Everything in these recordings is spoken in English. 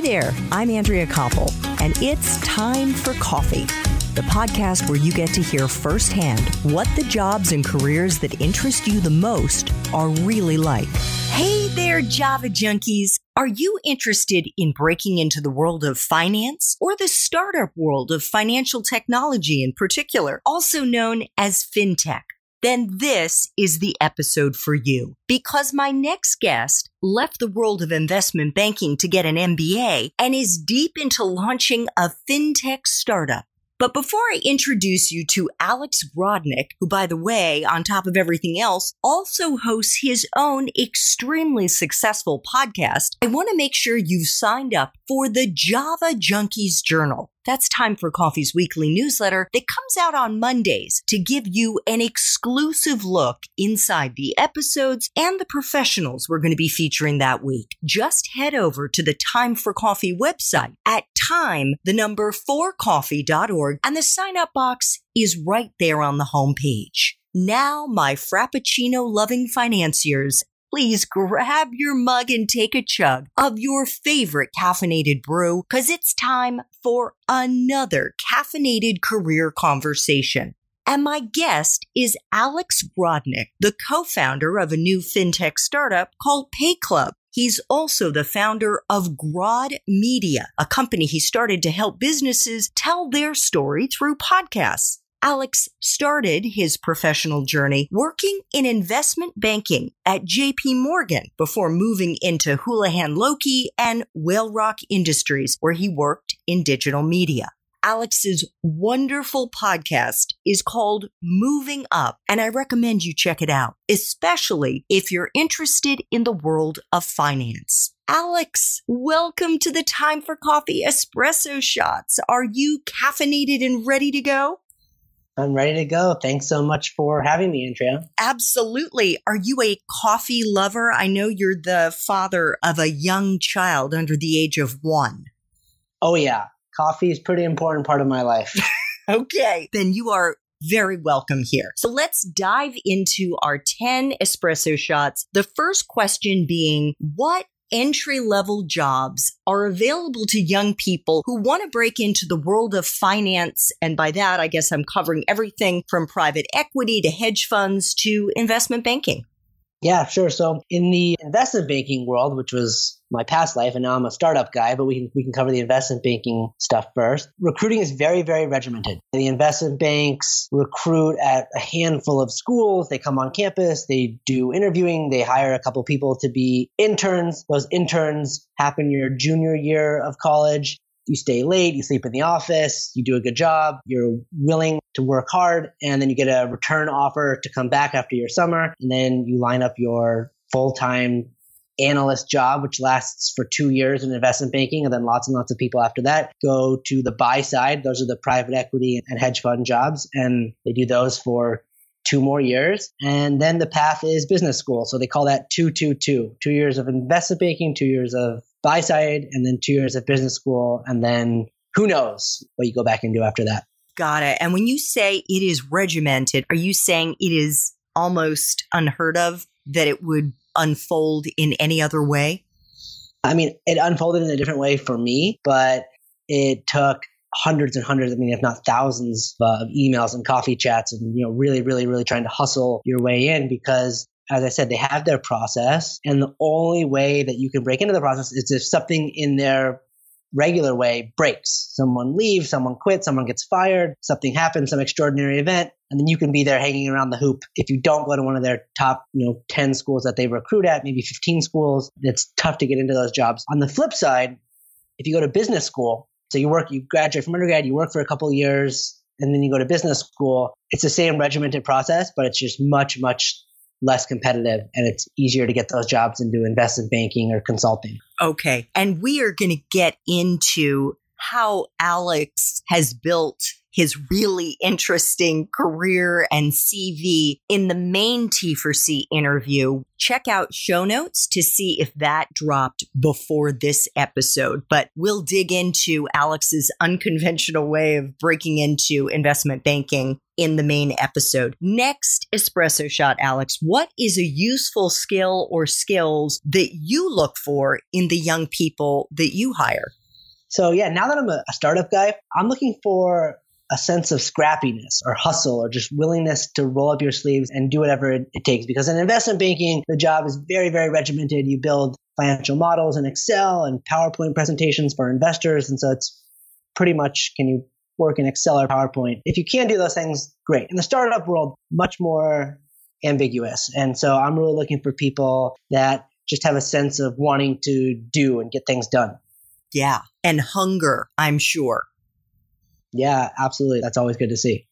Hi there, I'm Andrea Koppel, and it's time for coffee. The podcast where you get to hear firsthand what the jobs and careers that interest you the most are really like. Hey there, Java junkies. Are you interested in breaking into the world of finance or the startup world of financial technology in particular, also known as fintech? Then this is the episode for you. Because my next guest left the world of investment banking to get an MBA and is deep into launching a fintech startup. But before I introduce you to Alex Grodnik, who, by the way, on top of everything else, also hosts his own extremely successful podcast, I want to make sure you've signed up for the Java Junkies Journal. That's Time for Coffee's weekly newsletter that comes out on Mondays to give you an exclusive look inside the episodes and the professionals we're going to be featuring that week. Just head over to the Time for Coffee website at time, the number 4coffee.org, and the sign up box is right there on the homepage. Now, my Frappuccino loving financiers, please grab your mug and take a chug of your favorite caffeinated brew because it's time for another caffeinated career conversation. And my guest is Alex Grodnik, the co-founder of a new fintech startup called PayClub. He's also the founder of Grod Media, a company he started to help businesses tell their story through podcasts. Alex started his professional journey working in investment banking at JP Morgan before moving into Houlihan Lokey and Whalerock Industries, where he worked in digital media. Alex's wonderful podcast is called Moving Up, and I recommend you check it out, especially if you're interested in the world of finance. Alex, welcome to the Time for Coffee Espresso Shots. Are you caffeinated and ready to go? I'm ready to go. Thanks so much for having me, Andrea. Absolutely. Are you a coffee lover? I know you're the father of a young child under the age of one. Oh, yeah. Coffee is pretty important part of my life. okay. Then you are very welcome here. So let's dive into our 10 espresso shots. The first question being, what entry level jobs are available to young people who want to break into the world of finance. And by that, I guess I'm covering everything from private equity to hedge funds to investment banking. Yeah, sure. So in the investment banking world, which was my past life, and now I'm a startup guy, but we can we can cover the investment banking stuff first. Recruiting is very, very regimented. The investment banks recruit at a handful of schools. They come on campus, they do interviewing, they hire a couple people to be interns. Those interns happen your junior year of college you stay late, you sleep in the office, you do a good job, you're willing to work hard, and then you get a return offer to come back after your summer, and then you line up your full time analyst job, which lasts for two years in investment banking, and then lots and lots of people after that go to the buy side. Those are the private equity and hedge fund jobs, and they do those for two more years. And then the path is business school. So they call that 222 two years of investment banking, two years of buy side, and then two years of business school. And then who knows what you go back and do after that. Got it. And when you say it is regimented, are you saying it is almost unheard of that it would unfold in any other way? I mean, it unfolded in a different way for me, but it took hundreds and hundreds, I mean, if not thousands of emails and coffee chats and, you know, really, really, really trying to hustle your way in because as I said, they have their process. And the only way that you can break into the process is if something in their regular way breaks. Someone leaves, someone quits, someone gets fired, something happens, some extraordinary event, and then you can be there hanging around the hoop. If you don't go to one of their top, you know, 10 schools that they recruit at, maybe 15 schools, it's tough to get into those jobs. On the flip side, if you go to business school, so you work, you graduate from undergrad, you work for a couple of years, and then you go to business school. It's the same regimented process, but it's just much, much less competitive and it's easier to get those jobs into investment banking or consulting. Okay. And we are going to get into how Alex has built his really interesting career and CV in the main T for C interview. Check out show notes to see if that dropped before this episode, but we'll dig into Alex's unconventional way of breaking into investment banking in the main episode. Next espresso shot, Alex, what is a useful skill or skills that you look for in the young people that you hire? So yeah, now that I'm a startup guy, I'm looking for a sense of scrappiness or hustle or just willingness to roll up your sleeves and do whatever it, takes. Because in investment banking, the job is very, very regimented. You build financial models in Excel and PowerPoint presentations for investors. And so it's pretty much can you work in Excel or PowerPoint? If you can do those things, great. In the startup world, much more ambiguous. And so I'm really looking for people that just have a sense of wanting to do and get things done. Yeah. And hunger, I'm sure. Yeah, absolutely. That's always good to see.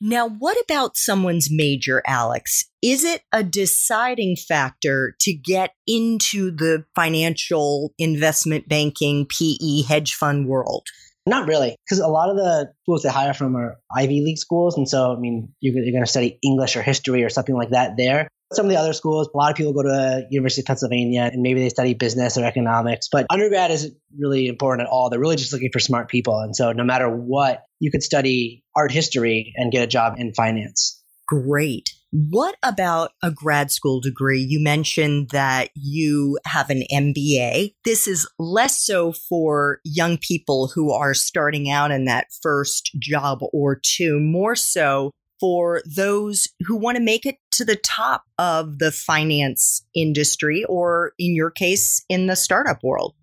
Now, what about someone's major, Alex? Is it a deciding factor to get into the financial investment banking PE hedge fund world? Not really, because a lot of the schools they hire from are Ivy League schools. And so, I mean, you're, you're going to study English or history or something like that there. Some of the other schools, a lot of people go to University of Pennsylvania and maybe they study business or economics, but undergrad isn't really important at all. They're really just looking for smart people. And so no matter what, you could study art history and get a job in finance. Great. What about a grad school degree? You mentioned that you have an MBA. This is less so for young people who are starting out in that first job or two, more so for those who want to make it to the top of the finance industry or in your case in the startup world?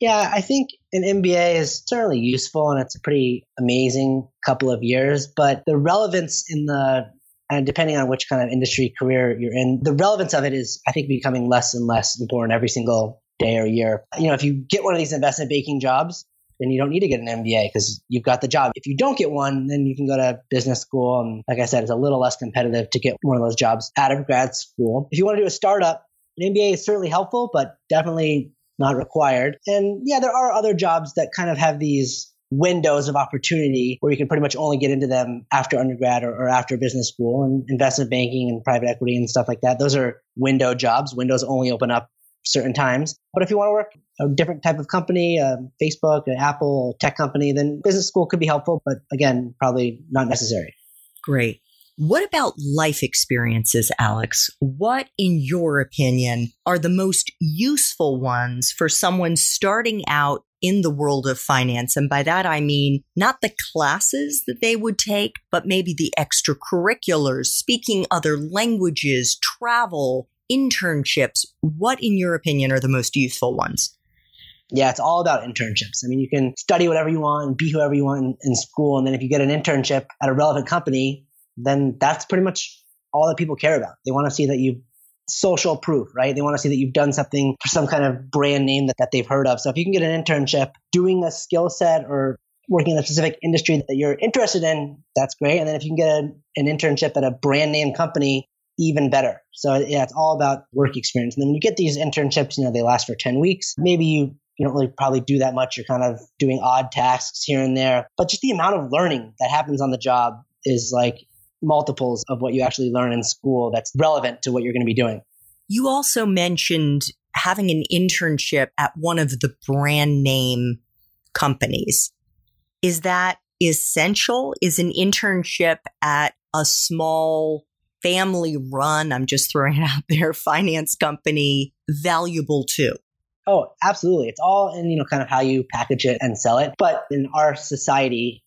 Yeah, I think an MBA is certainly useful and it's a pretty amazing couple of years, but the relevance in the and depending on which kind of industry career you're in, the relevance of it is, I think, becoming less and less important every single day or year. You know, if you get one of these investment banking jobs, then you don't need to get an MBA because you've got the job. If you don't get one, then you can go to business school. And like I said, it's a little less competitive to get one of those jobs out of grad school. If you want to do a startup, an MBA is certainly helpful, but definitely not required. And yeah, there are other jobs that kind of have these windows of opportunity where you can pretty much only get into them after undergrad or, or, after business school and investment banking and private equity and stuff like that. Those are window jobs. Windows only open up certain times. But if you want to work a different type of company, uh, Facebook, an Apple, tech company, then business school could be helpful, but again, probably not necessary. Great. What about life experiences, Alex? What, in your opinion, are the most useful ones for someone starting out in the world of finance? And by that, I mean not the classes that they would take, but maybe the extracurriculars, speaking other languages, travel, internships, what, in your opinion, are the most useful ones? Yeah, it's all about internships. I mean, you can study whatever you want be whoever you want in, school. And then if you get an internship at a relevant company, then that's pretty much all that people care about. They want to see that you've social proof, right? They want to see that you've done something for some kind of brand name that, that they've heard of. So if you can get an internship doing a skill set or working in a specific industry that you're interested in, that's great. And then if you can get a, an internship at a brand name company even better. So yeah, it's all about work experience. And then when you get these internships, you know, they last for 10 weeks. Maybe you you don't really probably do that much. You're kind of doing odd tasks here and there. But just the amount of learning that happens on the job is like multiples of what you actually learn in school that's relevant to what you're going to be doing. You also mentioned having an internship at one of the brand name companies. Is that essential? Is an internship at a small family run, I'm just throwing it out there, finance company valuable too? Oh, absolutely. It's all in, you know, kind of how you package it and sell it. But in our society,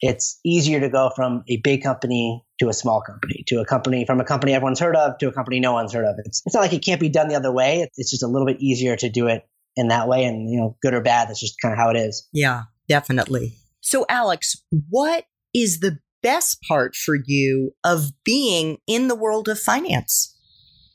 it's easier to go from a big company to a small company, to a company from a company everyone's heard of to a company no one's heard of. It's, it's not like it can't be done the other way. It's just a little bit easier to do it in that way. And, you know, good or bad, that's just kind of how it is. Yeah, definitely. So, Alex, what is the best part for you of being in the world of finance?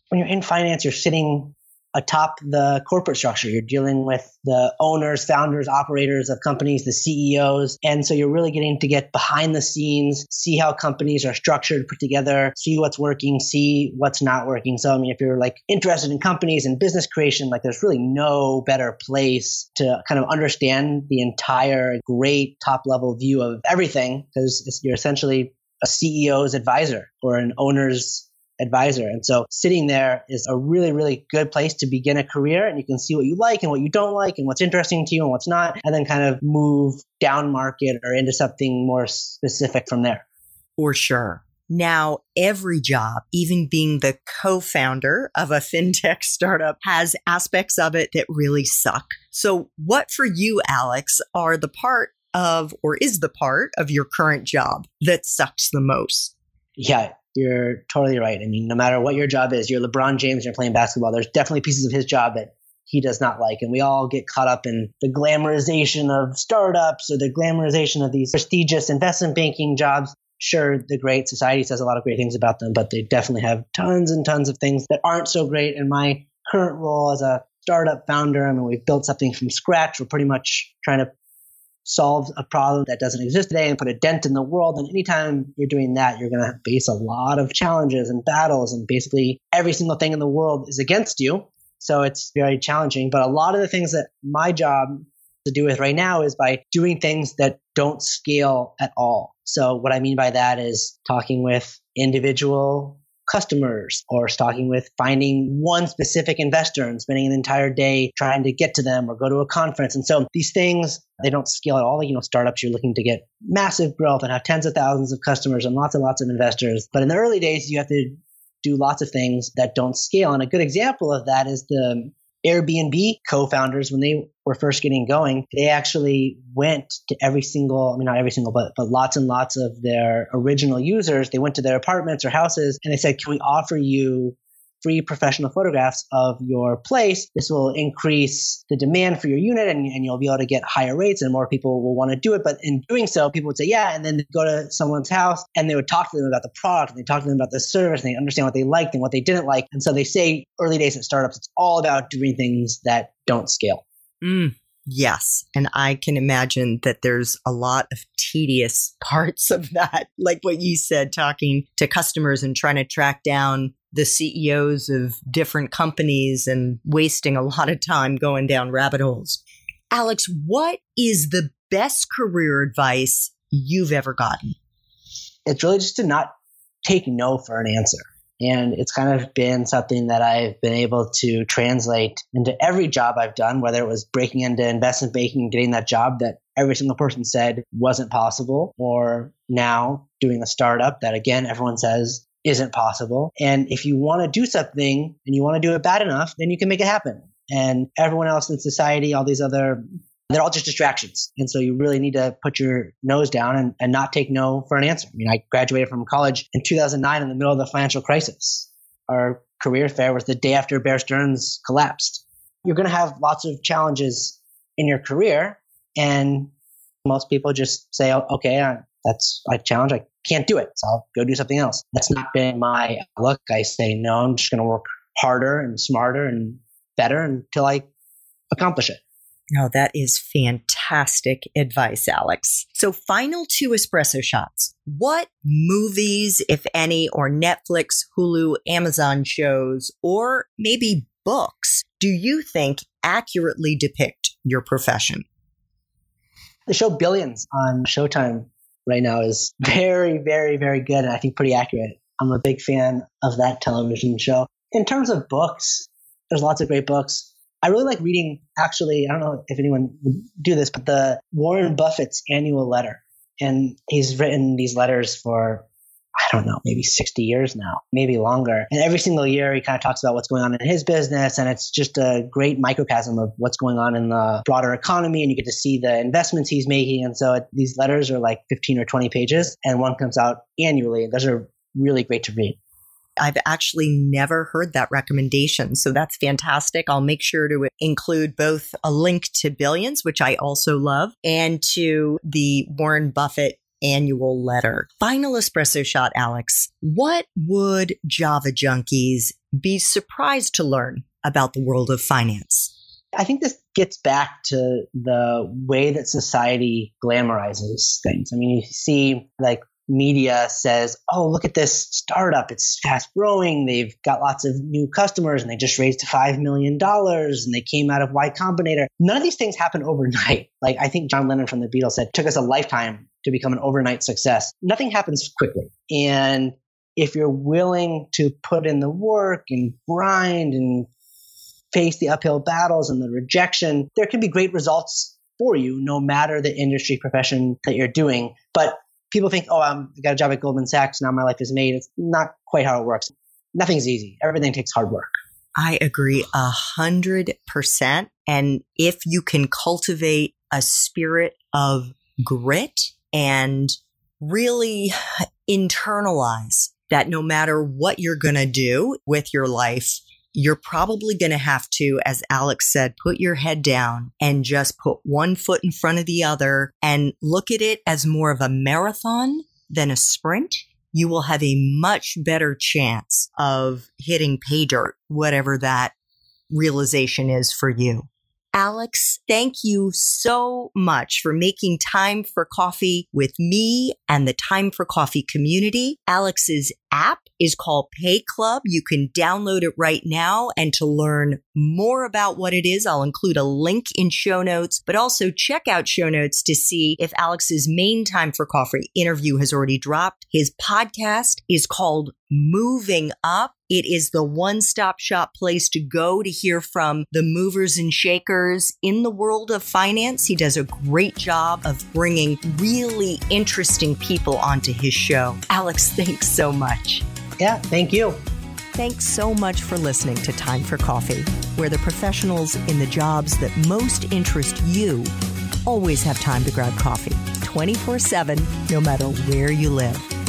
When you're in finance, you're sitting atop the corporate structure. You're dealing with the owners, founders, operators of companies, the CEOs. And so you're really getting to get behind the scenes, see how companies are structured, put together, see what's working, see what's not working. So, I mean, if you're like interested in companies and business creation, like there's really no better place to kind of understand the entire great top level view of everything because you're essentially a CEO's advisor or an owner's advisor. And so sitting there is a really, really good place to begin a career and you can see what you like and what you don't like and what's interesting to you and what's not, and then kind of move down market or into something more specific from there. For sure. Now, every job, even being the co founder of a fintech startup, has aspects of it that really suck. So, what for you, Alex, are the part of, or is the part of your current job that sucks the most? Yeah, you're totally right. I mean, no matter what your job is, you're LeBron James, you're playing basketball, there's definitely pieces of his job that he does not like. And we all get caught up in the glamorization of startups or the glamorization of these prestigious investment banking jobs. Sure, the great society says a lot of great things about them, but they definitely have tons and tons of things that aren't so great. In my current role as a startup founder, I mean, we've built something from scratch. We're pretty much trying to solve a problem that doesn't exist today and put a dent in the world. And anytime you're doing that, you're going to face a lot of challenges and battles. And basically, every single thing in the world is against you. So it's very challenging. But a lot of the things that my job to do with right now is by doing things that don't scale at all. So what I mean by that is talking with individual customers or talking with finding one specific investor and spending an entire day trying to get to them or go to a conference. And so these things, they don't scale at all. You know, startups, you're looking to get massive growth and have tens of thousands of customers and lots and lots of investors. But in the early days, you have to do lots of things that don't scale. And a good example of that is the Airbnb co-founders, when they were first getting going, they actually went to every single, I mean, not every single, but, but lots and lots of their original users. They went to their apartments or houses and they said, can we offer you free professional photographs of your place. This will increase the demand for your unit and, and you'll be able to get higher rates and more people will want to do it. But in doing so, people would say, yeah, and then go to someone's house and they would talk to them about the product and they talk to them about the service and they understand what they liked and what they didn't like. And so they say early days at startups, it's all about doing things that don't scale. Mm. Yes. And I can imagine that there's a lot of tedious parts of that, like what you said, talking to customers and trying to track down the CEOs of different companies and wasting a lot of time going down rabbit holes. Alex, what is the best career advice you've ever gotten? It's really just to not take no for an answer. And it's kind of been something that I've been able to translate into every job I've done, whether it was breaking into investment banking and getting that job that every single person said wasn't possible, or now doing a startup that, again, everyone says isn't possible. And if you want to do something and you want to do it bad enough, then you can make it happen. And everyone else in society, all these other, they're all just distractions. And so you really need to put your nose down and, and not take no for an answer. I mean, I graduated from college in 2009 in the middle of the financial crisis. Our career fair was the day after Bear Stearns collapsed. You're going to have lots of challenges in your career. And most people just say, oh, okay, that's a challenge. I can't do it. So I'll go do something else. That's not been my look. I say, no, I'm just going to work harder and smarter and better until I accomplish it. No, oh, that is fantastic advice, Alex. So, final two espresso shots. What movies, if any, or Netflix, Hulu, Amazon shows, or maybe books do you think accurately depict your profession? The show Billions on Showtime right now is very, very, very good and I think pretty accurate. I'm a big fan of that television show. In terms of books, there's lots of great books. I really like reading, actually, I don't know if anyone would do this, but the Warren Buffett's annual letter. And he's written these letters for I don't know, maybe 60 years now, maybe longer. And every single year, he kind of talks about what's going on in his business. And it's just a great microcosm of what's going on in the broader economy. And you get to see the investments he's making. And so it, these letters are like 15 or 20 pages, and one comes out annually. And those are really great to read. I've actually never heard that recommendation. So that's fantastic. I'll make sure to include both a link to Billions, which I also love, and to the Warren Buffett annual letter. Final espresso shot, Alex. What would Java junkies be surprised to learn about the world of finance? I think this gets back to the way that society glamorizes things. I mean, you see like media says, oh, look at this startup. It's fast growing. They've got lots of new customers and they just raised $5 million and they came out of Y Combinator. None of these things happen overnight. Like I think John Lennon from the Beatles said, took us a lifetime to become an overnight success. Nothing happens quickly. And if you're willing to put in the work and grind and face the uphill battles and the rejection, there can be great results for you no matter the industry profession that you're doing. But people think, oh, I'm, I got a job at Goldman Sachs. Now my life is made. It's not quite how it works. Nothing's easy. Everything takes hard work. I agree a hundred percent. And if you can cultivate a spirit of grit and really internalize that no matter what you're going to do with your life, you're probably going to have to, as Alex said, put your head down and just put one foot in front of the other and look at it as more of a marathon than a sprint. You will have a much better chance of hitting pay dirt, whatever that realization is for you. Alex, thank you so much for making time for coffee with me and the Time for Coffee community. Alex's app is called PayClub. You can download it right now. And to learn more about what it is, I'll include a link in show notes, but also check out show notes to see if Alex's main Time for Coffee interview has already dropped. His podcast is called Moving Up. It is the one stop shop place to go to hear from the movers and shakers in the world of finance. He does a great job of bringing really interesting people onto his show. Alex, thanks so much. Yeah, thank you. Thanks so much for listening to Time for Coffee, where the professionals in the jobs that most interest you always have time to grab coffee 24 7, no matter where you live.